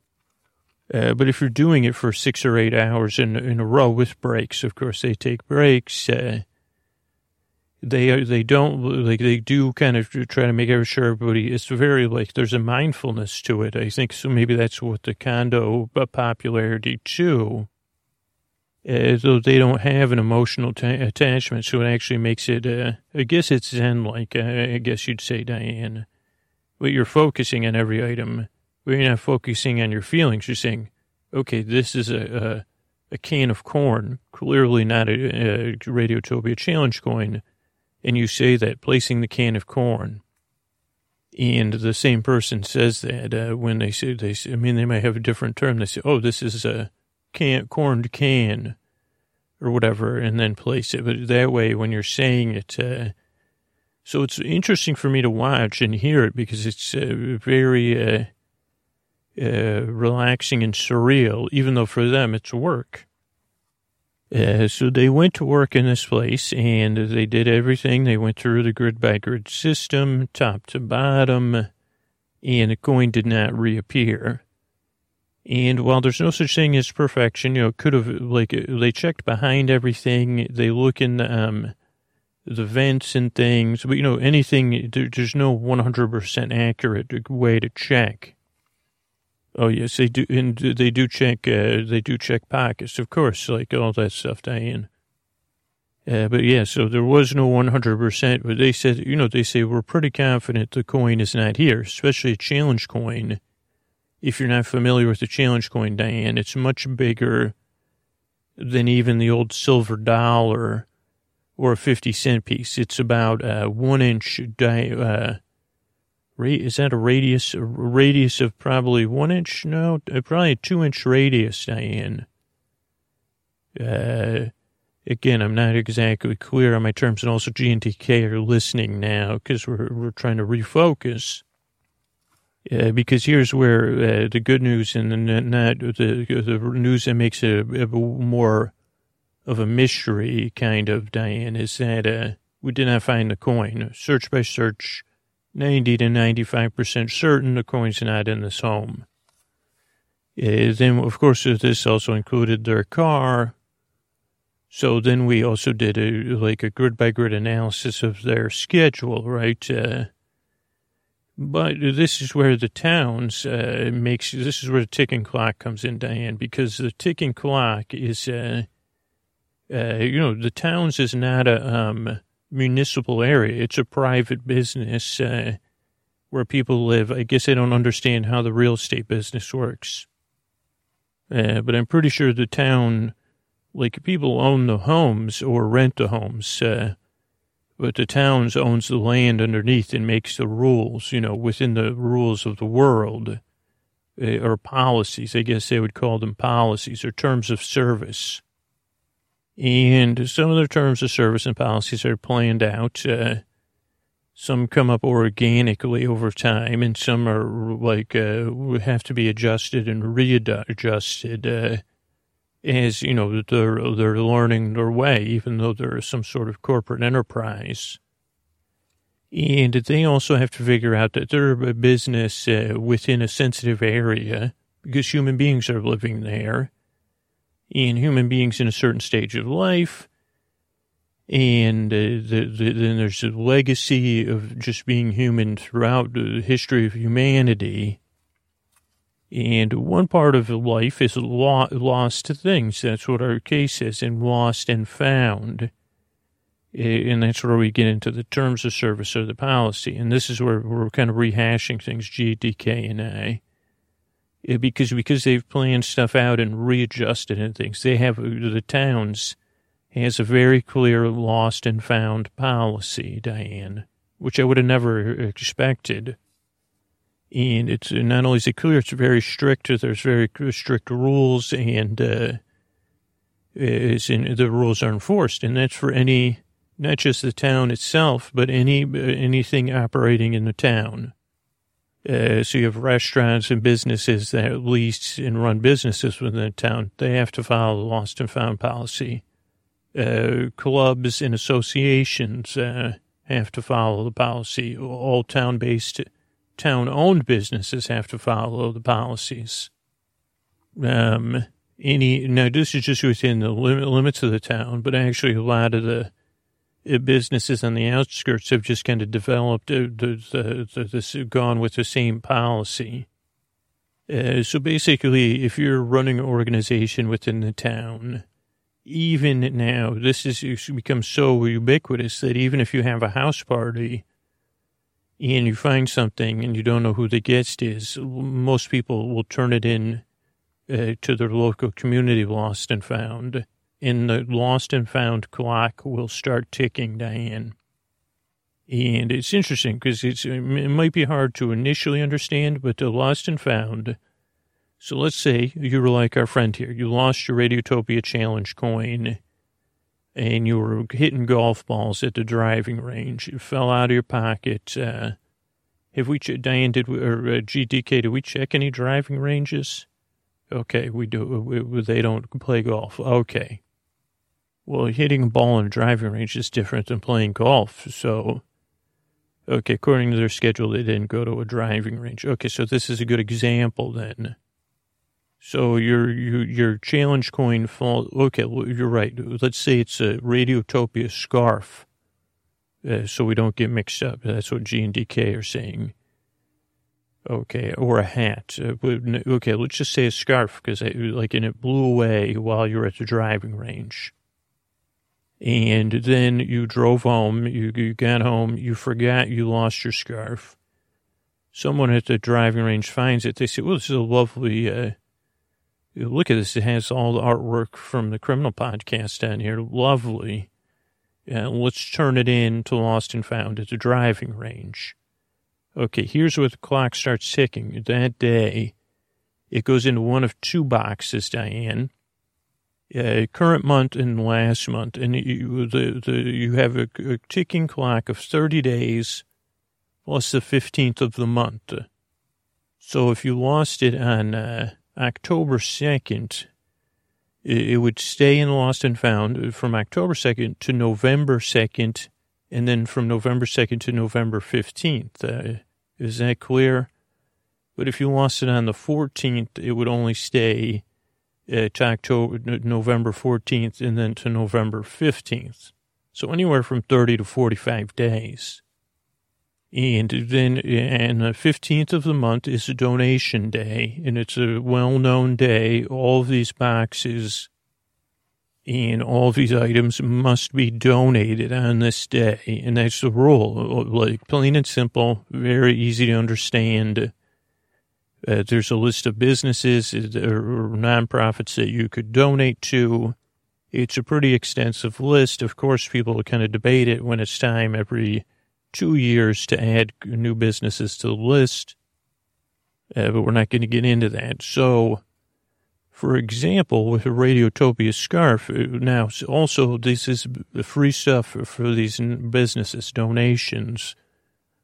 Uh, but if you're doing it for six or eight hours in, in a row with breaks, of course they take breaks. Uh, they they don't like they do kind of try to make sure everybody. It's very like there's a mindfulness to it. I think so. Maybe that's what the Kondo popularity too. Uh, though they don't have an emotional t- attachment, so it actually makes it. Uh, I guess it's zen like. Uh, I guess you'd say, Diane. But you're focusing on every item where you're not focusing on your feelings. You're saying, okay, this is a, a, a can of corn, clearly not a, a Radiotopia challenge coin. And you say that placing the can of corn. And the same person says that uh, when they say, they say, I mean, they might have a different term. They say, oh, this is a can, corned can. or whatever, and then place it. But that way, when you're saying it, uh, so it's interesting for me to watch and hear it because it's uh, very uh, uh, relaxing and surreal, even though for them it's work. Uh, so they went to work in this place and they did everything. They went through the grid by grid system, top to bottom, and the coin did not reappear. And while there's no such thing as perfection, you know, could have like they checked behind everything. They look in the, um, the vents and things, but you know, anything. There, there's no 100% accurate way to check. Oh yes, they do, and they do check. Uh, they do check pockets, of course, like all that stuff, Diane. Uh, but yeah, so there was no 100%, but they said, you know, they say we're pretty confident the coin is not here, especially a challenge coin. If you're not familiar with the challenge coin, Diane, it's much bigger than even the old silver dollar or a 50 cent piece. It's about uh, one inch di- uh, is that a radius? A radius of probably one inch? No, uh, probably a two inch radius, Diane. Uh, again, I'm not exactly clear on my terms, and also GNTK are listening now because we're we're trying to refocus. Uh, because here's where uh, the good news and the not the the news that makes it a, a more of a mystery kind of Diane is that uh, we did not find the coin. Search by search 90 to 95% certain the coin's not in this home. Uh, then, of course, this also included their car. So then we also did a like a grid by grid analysis of their schedule, right? Uh, but this is where the towns uh, makes this is where the ticking clock comes in, Diane, because the ticking clock is, uh, uh, you know, the towns is not a um, municipal area. It's a private business uh, where people live. I guess I don't understand how the real estate business works. Uh, but I'm pretty sure the town, like people own the homes or rent the homes, uh, but the town owns the land underneath and makes the rules, you know, within the rules of the world uh, or policies. I guess they would call them policies or terms of service. And some of the terms of service and policies are planned out. Uh, some come up organically over time, and some are like uh, have to be adjusted and readjusted uh, as you know they're they're learning their way, even though they're some sort of corporate enterprise. And they also have to figure out that they're a business uh, within a sensitive area because human beings are living there in human beings in a certain stage of life. And uh, the, the, then there's a legacy of just being human throughout the history of humanity. And one part of life is lo- lost to things. That's what our case is, and lost and found. And that's where we get into the terms of service or the policy. And this is where we're kind of rehashing things, GDK and I because because they've planned stuff out and readjusted and things. They have the towns has a very clear lost and found policy, Diane, which I would have never expected. And it's not only is it clear, it's very strict. There's very strict rules, and uh, in, the rules are enforced, and that's for any, not just the town itself, but any anything operating in the town. Uh, so you have restaurants and businesses that lease and run businesses within the town. They have to follow the lost and found policy. Uh, clubs and associations uh, have to follow the policy. All town-based, town-owned businesses have to follow the policies. Um, any now this is just within the limit, limits of the town, but actually a lot of the businesses on the outskirts have just kind of developed uh, the, the, gone with the same policy. Uh, so basically, if you're running an organization within the town, even now, this has become so ubiquitous that even if you have a house party and you find something and you don't know who the guest is, most people will turn it in uh, to their local community lost and found and the lost and found clock will start ticking, Diane. And it's interesting because it's it might be hard to initially understand, but the lost and found. So let's say you were like our friend here. You lost your Radiotopia Challenge coin and you were hitting golf balls at the driving range. It fell out of your pocket. Uh, have we, Diane, did we, or uh, GDK, did we check any driving ranges? Okay, we do. We, they don't play golf. Okay. Well, hitting a ball in a driving range is different than playing golf. So, okay, according to their schedule, they didn't go to a driving range. Okay, so this is a good example then. So your your, your challenge coin fall. Okay, well, you're right. Let's say it's a Radiotopia scarf, uh, so we don't get mixed up. That's what G and DK are saying. Okay, or a hat. Uh, okay, let's just say a scarf because like and it blew away while you're at the driving range. And then you drove home. You, you got home. You forgot you lost your scarf. Someone at the driving range finds it. They say, "Well, this is a lovely." Uh, look at this. It has all the artwork from the criminal podcast down here. Lovely. Yeah, let's turn it in to Lost and Found at the driving range. Okay, here's where the clock starts ticking. That day, it goes into one of two boxes, Diane. Uh, current month and last month, and you, the, the, you have a, a ticking clock of 30 days plus the 15th of the month. So if you lost it on uh, October 2nd, it, it would stay in Lost and Found from October 2nd to November 2nd, and then from November 2nd to November 15th. Uh, is that clear? But if you lost it on the 14th, it would only stay uh, Uh, to October, November 14th and then to November 15th. So anywhere from 30 to 45 days. And then, and the 15th of the month is a donation day, and it's a well known day. All these boxes and all these items must be donated on this day. And that's the rule, like plain and simple, very easy to understand. Uh, there's a list of businesses uh, or nonprofits that you could donate to. It's a pretty extensive list. Of course, people kind of debate it when it's time every two years to add new businesses to the list. Uh, but we're not going to get into that. So, for example, with a Radiotopia scarf, uh, now also this is free stuff for these businesses, donations.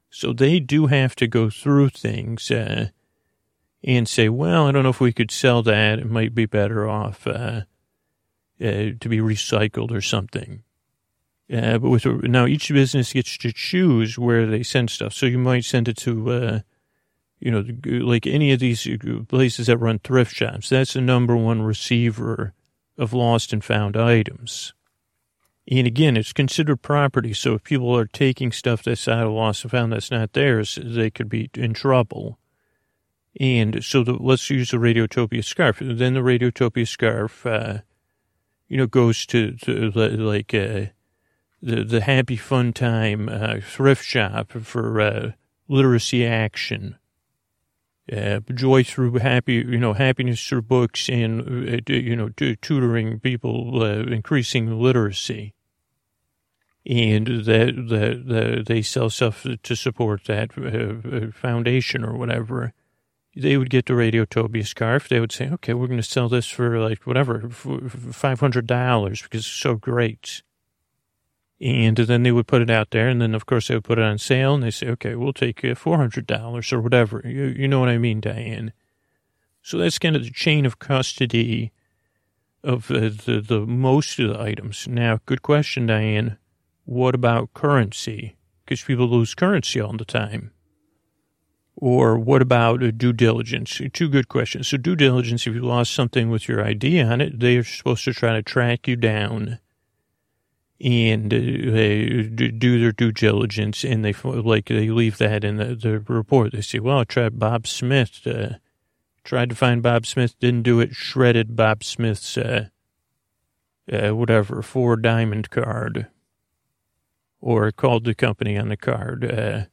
So they do have to go through things uh, and say, well, I don't know if we could sell that. It might be better off uh, uh to be recycled or something. Uh, but with now each business gets to choose where they send stuff. So you might send it to uh, you know, like any of these places that run thrift shops, that's the number one receiver of lost and found items. And again, it's considered property. So if people are taking stuff that's out of lost and found that's not theirs, they could be in trouble. And so the, let's use the Radiotopia scarf. Then the Radiotopia scarf, uh, you know, goes to, to like uh, the the Happy Fun Time uh, thrift shop for uh, literacy action uh, joy through happy, you know, happiness through books and, uh, you know, tutoring people, increasing literacy. And that, they sell stuff to support that uh, foundation or whatever. They would get the Radiotopia scarf. They would say, okay, we're going to sell this for like whatever, $500 because it's so great. And then they would put it out there, and then of course they would put it on sale, and they say, "Okay, we'll take uh, four hundred dollars or whatever." You, you know what I mean, Diane? So that's kind of the chain of custody of uh, the the most of the items. Now, good question, Diane. What about currency? Because people lose currency all the time. Or what about uh, due diligence? Two good questions. So due diligence, if you lost something with your ID on it, they are supposed to try to track you down and uh, they do their due diligence and they like they leave that in the, the report. They say, "Well, I tried Bob Smith. Uh, tried to find Bob Smith, didn't do it. Shredded Bob Smith's uh, uh, whatever four diamond card, or called the company on the card."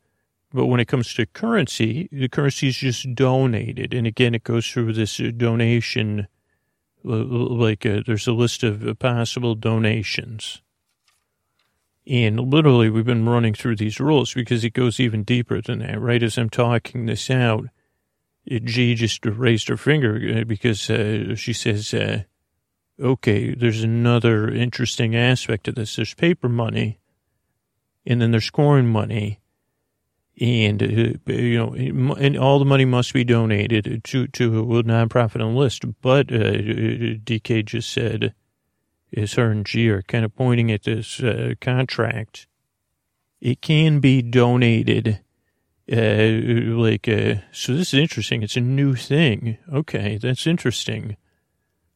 Uh, but when it comes to currency, the currency is just donated, and again, it goes through this donation. Like uh, there's a list of possible donations and literally, we've been running through these rules because it goes even deeper than that. Right as I'm talking this out, G just raised her finger uh, because uh, she says, uh, okay, there's another interesting aspect to this. There's paper money, and then there's coin money, and uh, you know, and all the money must be donated to to a nonprofit on the list. But uh, DK just said, is her and G are kind of pointing at this uh, contract. It can be donated. Uh, like, uh, so this is interesting. It's a new thing. Okay, that's interesting.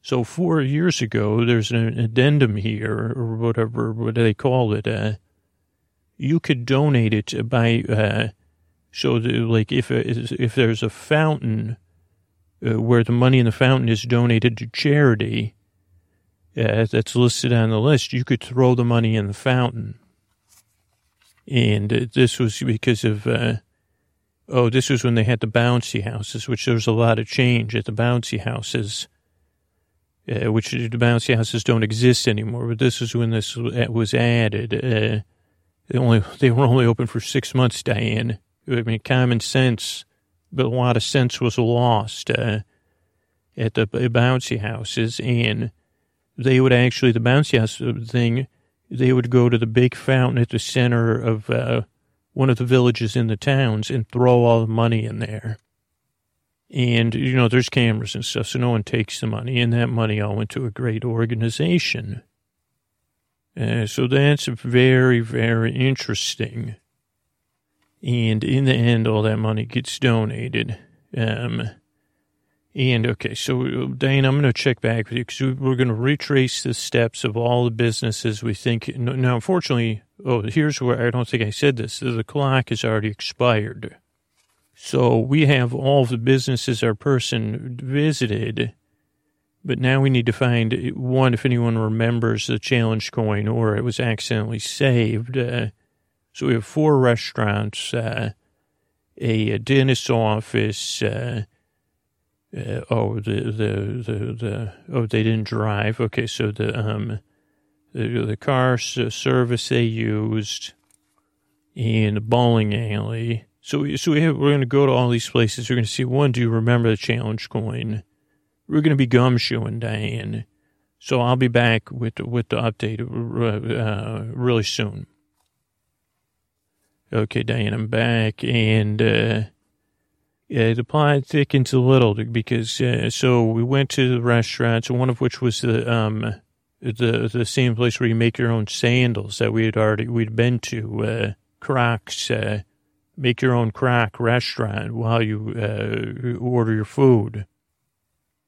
So four years ago, there's an addendum here, or whatever, what do they call it? Uh, you could donate it by, uh, so the, like if if there's a fountain uh, where the money in the fountain is donated to charity, uh, that's listed on the list, you could throw the money in the fountain. And uh, this was because of, uh, oh, this was when they had the bouncy houses, which there was a lot of change at the bouncy houses uh, which the bouncy houses don't exist anymore. But this is when this was added. Uh, they only they were only open for six months, Diane. I mean, common sense, but a lot of sense was lost uh, at the bouncy houses, and they would actually the bouncy house thing. They would go to the big fountain at the center of uh, one of the villages in the towns and throw all the money in there. And, you know, there's cameras and stuff, so no one takes the money. And that money all went to a great organization. Uh, so that's very, very interesting. And in the end, all that money gets donated. Um, and okay, so Dane, I'm going to check back with you because we're going to retrace the steps of all the businesses we think. Now, unfortunately, oh, here's where I don't think I said this. The clock has already expired. So we have all the businesses our person visited, but now we need to find one if anyone remembers the challenge coin or it was accidentally saved. Uh, so we have four restaurants, uh, a, a, dentist's office. Uh, uh oh, the, the the the oh they didn't drive. Okay, so the um the, the car service they used in the bowling alley so, so we have, we're going to go to all these places. We're going to see one. Do you remember the challenge coin? We're going to be gumshoeing Diane. So I'll be back with with the update uh, uh, really soon. Okay, Diane, I'm back, and uh, yeah, the plot thickens a little because uh, so we went to the restaurants, one of which was the um the the same place where you make your own sandals that we had already we'd been to, uh, Crocs. Uh, make your own crack restaurant while you uh, order your food.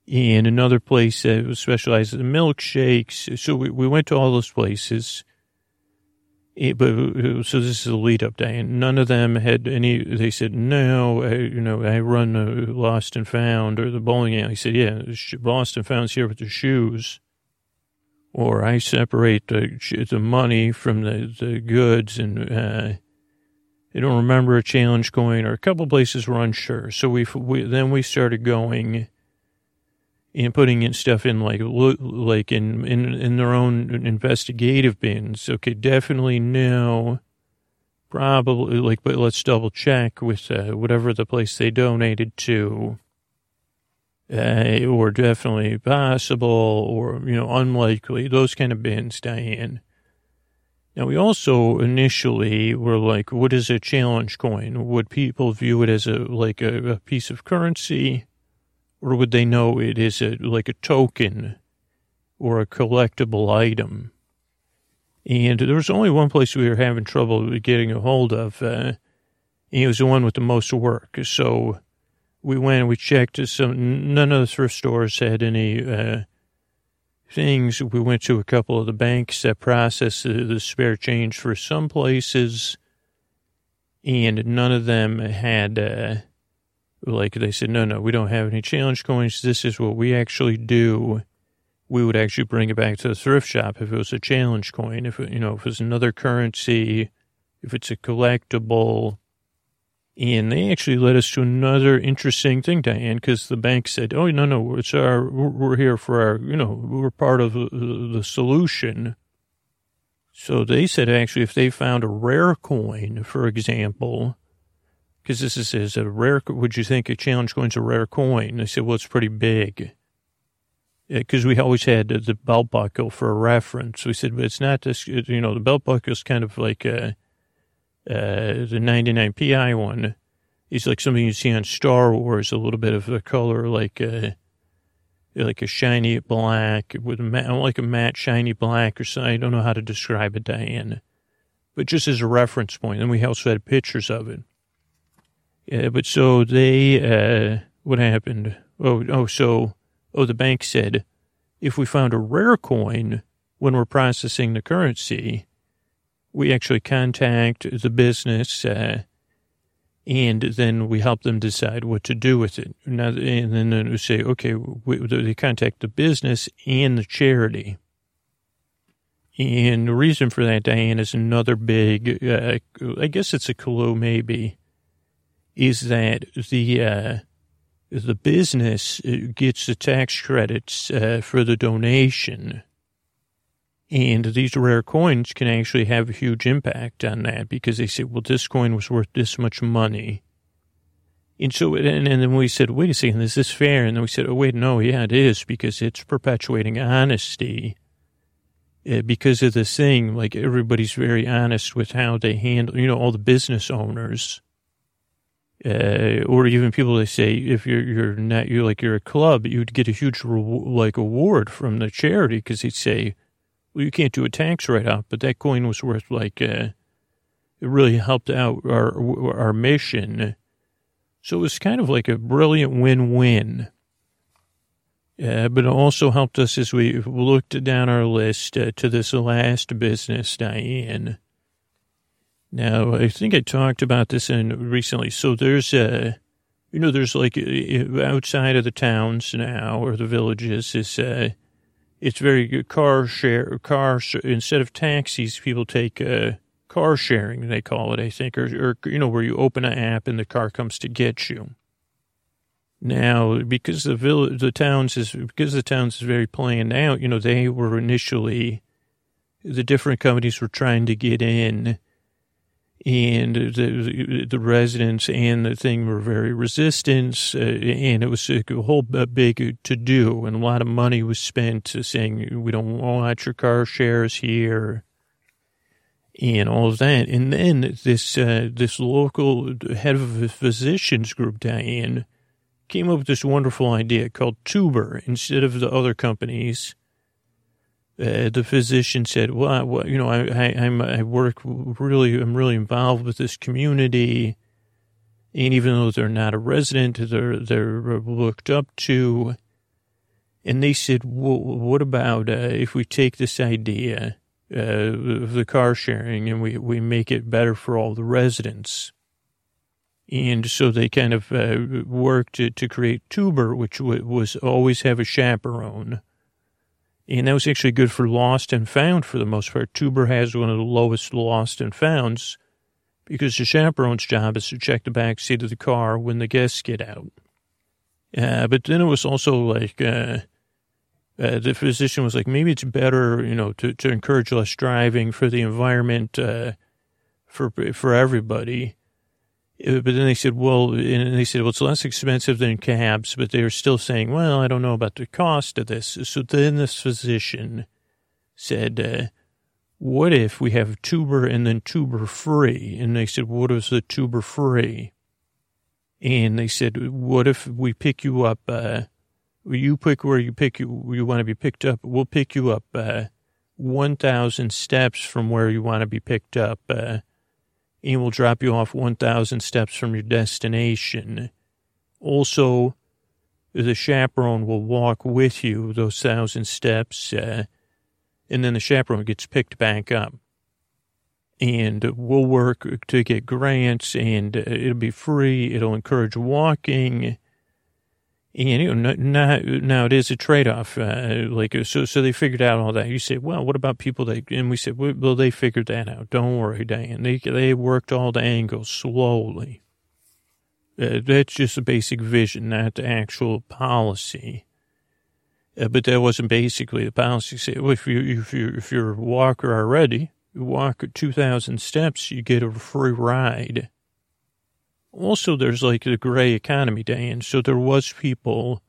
And another place that was specialized in milkshakes. So we, we went to all those places. It, but so this is a lead up day, and none of them had any. They said no, I, you know, I run a Lost and Found or the bowling alley. He said, yeah, Lost and Found's here with the shoes, or I separate the the money from the the goods, and uh, they don't remember a challenge coin, or a couple places were unsure. So we, we then we started going and putting in stuff in like like in in in their own investigative bins. Okay, definitely no. Probably like, but let's double check with uh, whatever the place they donated to. Uh, or definitely possible, or you know, unlikely. Those kind of bins, Diane. Now, we also initially were like, what is a challenge coin? Would people view it as a, like a, a piece of currency? Or would they know it is a, like a token or a collectible item? And there was only one place we were having trouble getting a hold of. Uh, it was the one with the most work. So we went and we checked. Some none of the thrift stores had any uh, things. We went to a couple of the banks that process the, the spare change for some places, and none of them had, uh, like, they said, no, no, we don't have any challenge coins. This is what we actually do. We would actually bring it back to the thrift shop if it was a challenge coin. If, it, you know, if it's another currency, if it's a collectible, and they actually led us to another interesting thing, Diane, because the bank said, "Oh no, no, it's our we're here for our you know we're part of the solution." So they said actually, if they found a rare coin, for example, because this is, is a rare, would you think a challenge coin's a rare coin? They said, well, it's pretty big. because we always had the belt buckle for a reference. We said, but it's not this, you know, the belt buckle is kind of like uh, uh, the 99 PI one. It's like something you see on Star Wars, a little bit of a color like a, uh, like a shiny black with a matte, like a matte shiny black or something. I don't know how to describe it, Diane, but just as a reference point. And we also had pictures of it. Yeah, but so they, uh, what happened? Oh, oh, so Oh, the bank said, if we found a rare coin when we're processing the currency, we actually contact the business, uh, and then we help them decide what to do with it. Now, and then we say, okay, we, they contact the business and the charity. And the reason for that, Diane, is another big, uh, I guess it's a clue maybe, is that the, uh, the business uh, gets the tax credits uh, for the donation. And these rare coins can actually have a huge impact on that because they say, well, this coin was worth this much money. And so, and, and then we said, wait a second, is this fair? And then we said, oh, wait, no, yeah, it is because it's perpetuating honesty. Uh, because of this thing, like everybody's very honest with how they handle, you know, all the business owners uh, or even people they say if you're you're not you're like you're a club, you'd get a huge like award from the charity because he'd say, well, you can't do a tax write off, but that coin was worth like uh, it really helped out our our mission. So it was kind of like a brilliant win-win. Uh, but it also helped us as we looked down our list uh, to this last business, Diane. Now, I think I talked about this in recently. So there's a, you know, there's like outside of the towns now or the villages is, uh, it's very good car share, car, instead of taxis, people take, uh, car sharing, they call it, I think, or, or, you know, where you open an app and the car comes to get you. Now, because the village, the towns is, because the towns is very planned out, you know, they were initially, the different companies were trying to get in and the, the residents and the thing were very resistant, uh, and it was a whole big to do, and a lot of money was spent saying we don't want your car shares here, and all of that. And then this uh, this local head of a physicians group, Diane, came up with this wonderful idea called Tuber instead of the other companies uh, the physician said, well, you know, I, I, I work really, I'm really involved with this community. And even though they're not a resident, they're, they're looked up to. And they said, well, what about uh, if we take this idea uh, of the car sharing and we, we make it better for all the residents? And so they kind of uh, worked to, to create Tuber, which w- was always have a chaperone and that was actually good for lost and found for the most part. Tuber has one of the lowest lost and founds because the chaperone's job is to check the back seat of the car when the guests get out. Uh, but then it was also like, uh, uh, the physician was like, maybe it's better, you know, to, to encourage less driving for the environment, uh, for, for everybody. Uh, but then they said, well, and they said, well, it's less expensive than cabs, but they were still saying, well, I don't know about the cost of this. So then this physician said, uh, what if we have tuber and then tuber free? And they said, what is the tuber free? And they said, what if we pick you up, uh, you pick where you pick you, you want to be picked up. We'll pick you up, uh, 1,000 steps from where you want to be picked up, uh, and will drop you off 1,000 steps from your destination. Also, the chaperone will walk with you those thousand steps, uh, and then the chaperone gets picked back up. And we'll work to get grants, and it'll be free. It'll encourage walking and you know, now, now it is a trade off. Uh, like so, so they figured out all that. You say, well, what about people that? And we said, well, they figured that out. Don't worry, Dan. They they worked all the angles slowly. Uh, that's just a basic vision, not the actual policy. Uh, but that wasn't basically the policy. Say, well, if you if you if you're a walker already, you walk two thousand steps, you get a free ride also there's like the gray economy, Dan. So there was people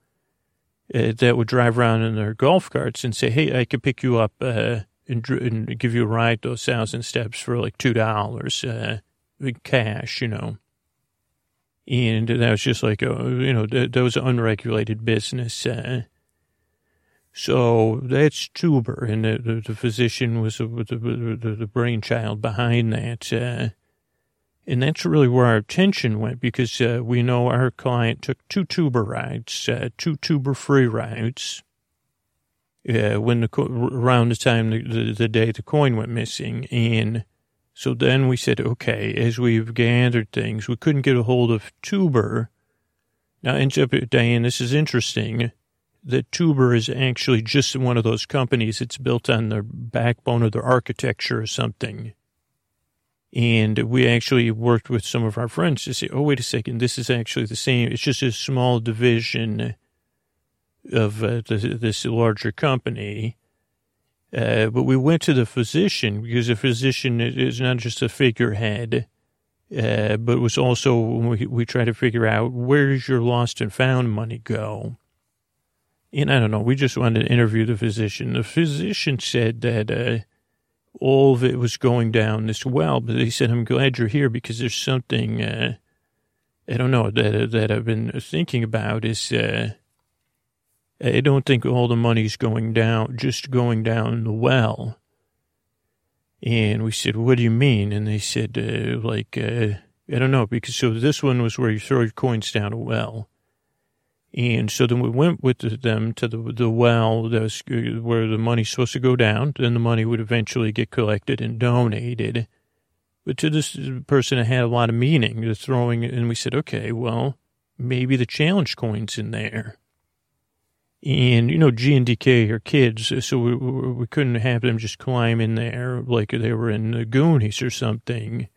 uh, that would drive around in their golf carts and say, "Hey, I could pick you up uh, and, and, give you a ride those thousand steps for like two dollars uh, cash," you know. And that was just like, a, you know, that, that was unregulated business. Uh, so that's Tuber, and the, the, the physician was the, the, the, brainchild behind that. And that's really where our attention went because uh, we know our client took two tuber rides, uh, two tuber free rides. Uh, when the around the time the, the, the, day the coin went missing, and so then we said, okay, as we've gathered things, we couldn't get a hold of Tuber. Now, Diane, this is interesting that Tuber is actually just one of those companies. It's built on the backbone of their architecture or something. And we actually worked with some of our friends to say, oh, wait a second, this is actually the same. It's just a small division of uh, this larger company. Uh, but we went to the physician because a physician is not just a figurehead, uh, but was also, we, we try to figure out where does your lost and found money go? and I don't know, we just wanted to interview the physician. The physician said that uh, all of it was going down this well, but he said, I'm glad you're here because there's something, uh, I don't know, that, that I've been thinking about is, uh, I don't think all the money's going down, just going down the well. And we said, what do you mean? And they said, uh, like, uh, I don't know, because so this one was where you throw your coins down a well. And so then we went with them to the, the well was where the money's supposed to go down. Then the money would eventually get collected and donated. But to this person, it had a lot of meaning. The throwing, and we said, okay, well, maybe the challenge coin's in there. And, you know, G and DK are kids, so we, we couldn't have them just climb in there like they were in the Goonies or something.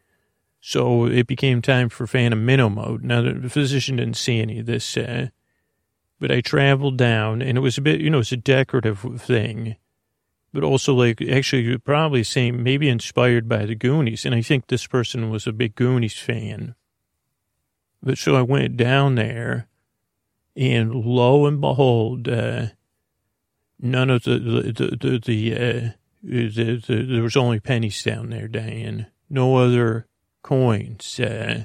So it became time for Phantom Minnow mode. Now, the physician didn't see any of this. Uh, but I traveled down and it was a bit, you know, it's a decorative thing, but also like actually probably same, maybe inspired by the Goonies. And I think this person was a big Goonies fan. But so I went down there and lo and behold, uh, none of the, the, the, the, uh, the, the, there was only pennies down there, Diane. No other coins. Uh,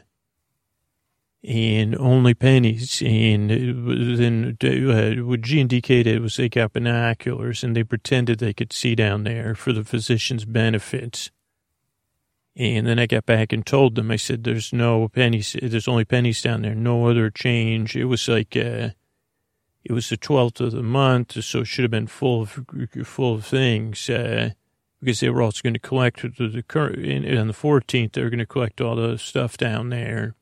and only pennies. And then uh, G and DK did was they got binoculars and they pretended they could see down there for the physician's benefit. And then I got back and told them, I said, there's no pennies, there's only pennies down there, no other change. It was like, uh, it was the 12th of the month, so it should have been full of, full of things, uh, because they were also going to collect the, the current, on the 14th, they were going to collect all the stuff down there.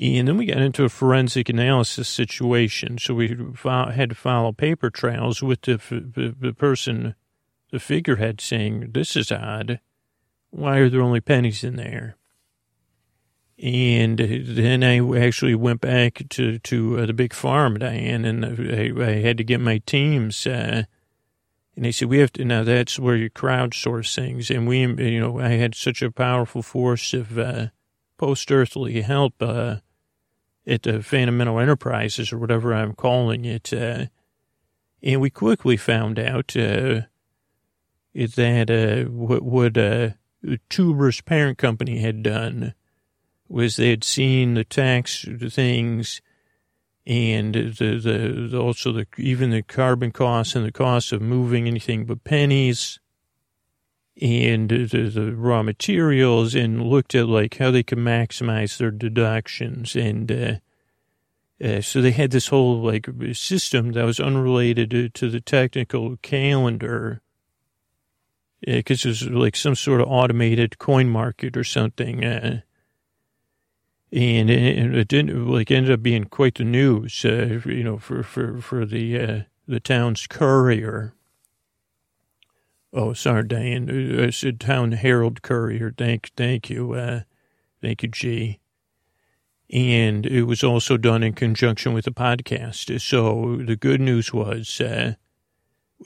And then we got into a forensic analysis situation. So we had to follow paper trails with the, the, the person, the figurehead saying, this is odd. Why are there only pennies in there? And then I actually went back to, to uh, the big farm, Diane, and I, I had to get my teams, uh, and they said, we have to, now that's where you crowdsource things. And we, you know, I had such a powerful force of, uh, post-earthly help, uh, at the Minnow Enterprises or whatever I'm calling it. Uh, and we quickly found out uh, that uh, what, what uh, Tuber's parent company had done was they had seen the tax things and the, the also the even the carbon costs and the cost of moving anything but pennies and the, the, raw materials and looked at like how they could maximize their deductions. And uh, uh, so they had this whole like system that was unrelated to, to the technical calendar. Because uh, it was like some sort of automated coin market or something uh, and it, it, didn't like ended up being quite the news uh, you know for for for the uh, the town's courier Oh, sorry, Diane. I said Town Herald Courier. Thank, thank you. Uh, thank you, G. And it was also done in conjunction with the podcast. So the good news was, uh,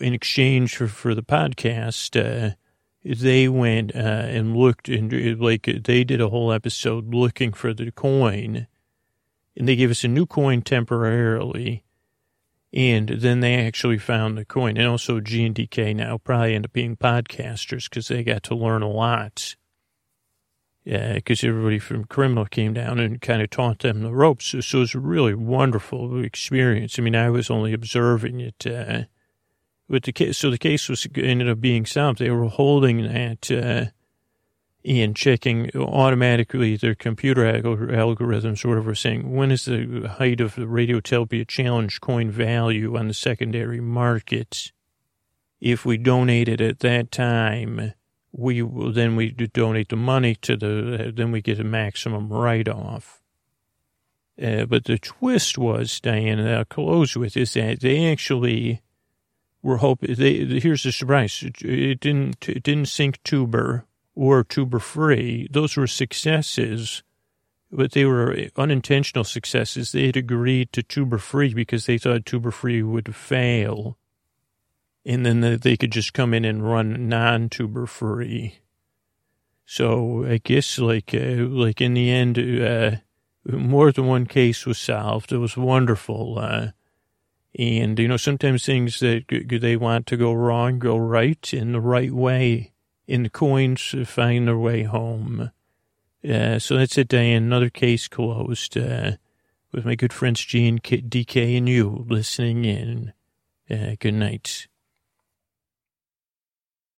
in exchange for, for the podcast, uh, they went uh, and looked and like they did a whole episode looking for the coin, and they gave us a new coin temporarily And then they actually found the coin. And also G and DK now probably end up being podcasters because they got to learn a lot. Yeah, because everybody from criminal came down and kind of taught them the ropes. So, so it was a really wonderful experience. I mean, I was only observing it. Uh, with the case, so the case was ended up being solved. They were holding that uh, and checking automatically their computer algorithms or whatever, saying when is the height of the Radiotopia Challenge coin value on the secondary market. If we donate it at that time, we then we donate the money to the, then we get a maximum write off. Uh, but the twist was, Diane, and I'll close with, is that they actually were hoping, they, here's the surprise. It didn't, it didn't sink tuber or tuber free. Those were successes, but they were unintentional successes. They had agreed to tuber free because they thought tuber free would fail and then they could just come in and run non-tuber free. So I guess like uh, like in the end, uh, more than one case was solved. It was wonderful. Uh, and you know sometimes things that they want to go wrong go right in the right way, and the coins find their way home. Uh, so that's it, Diane. Another case closed uh, with my good friends G and K, DK and you listening in. Uh, good night.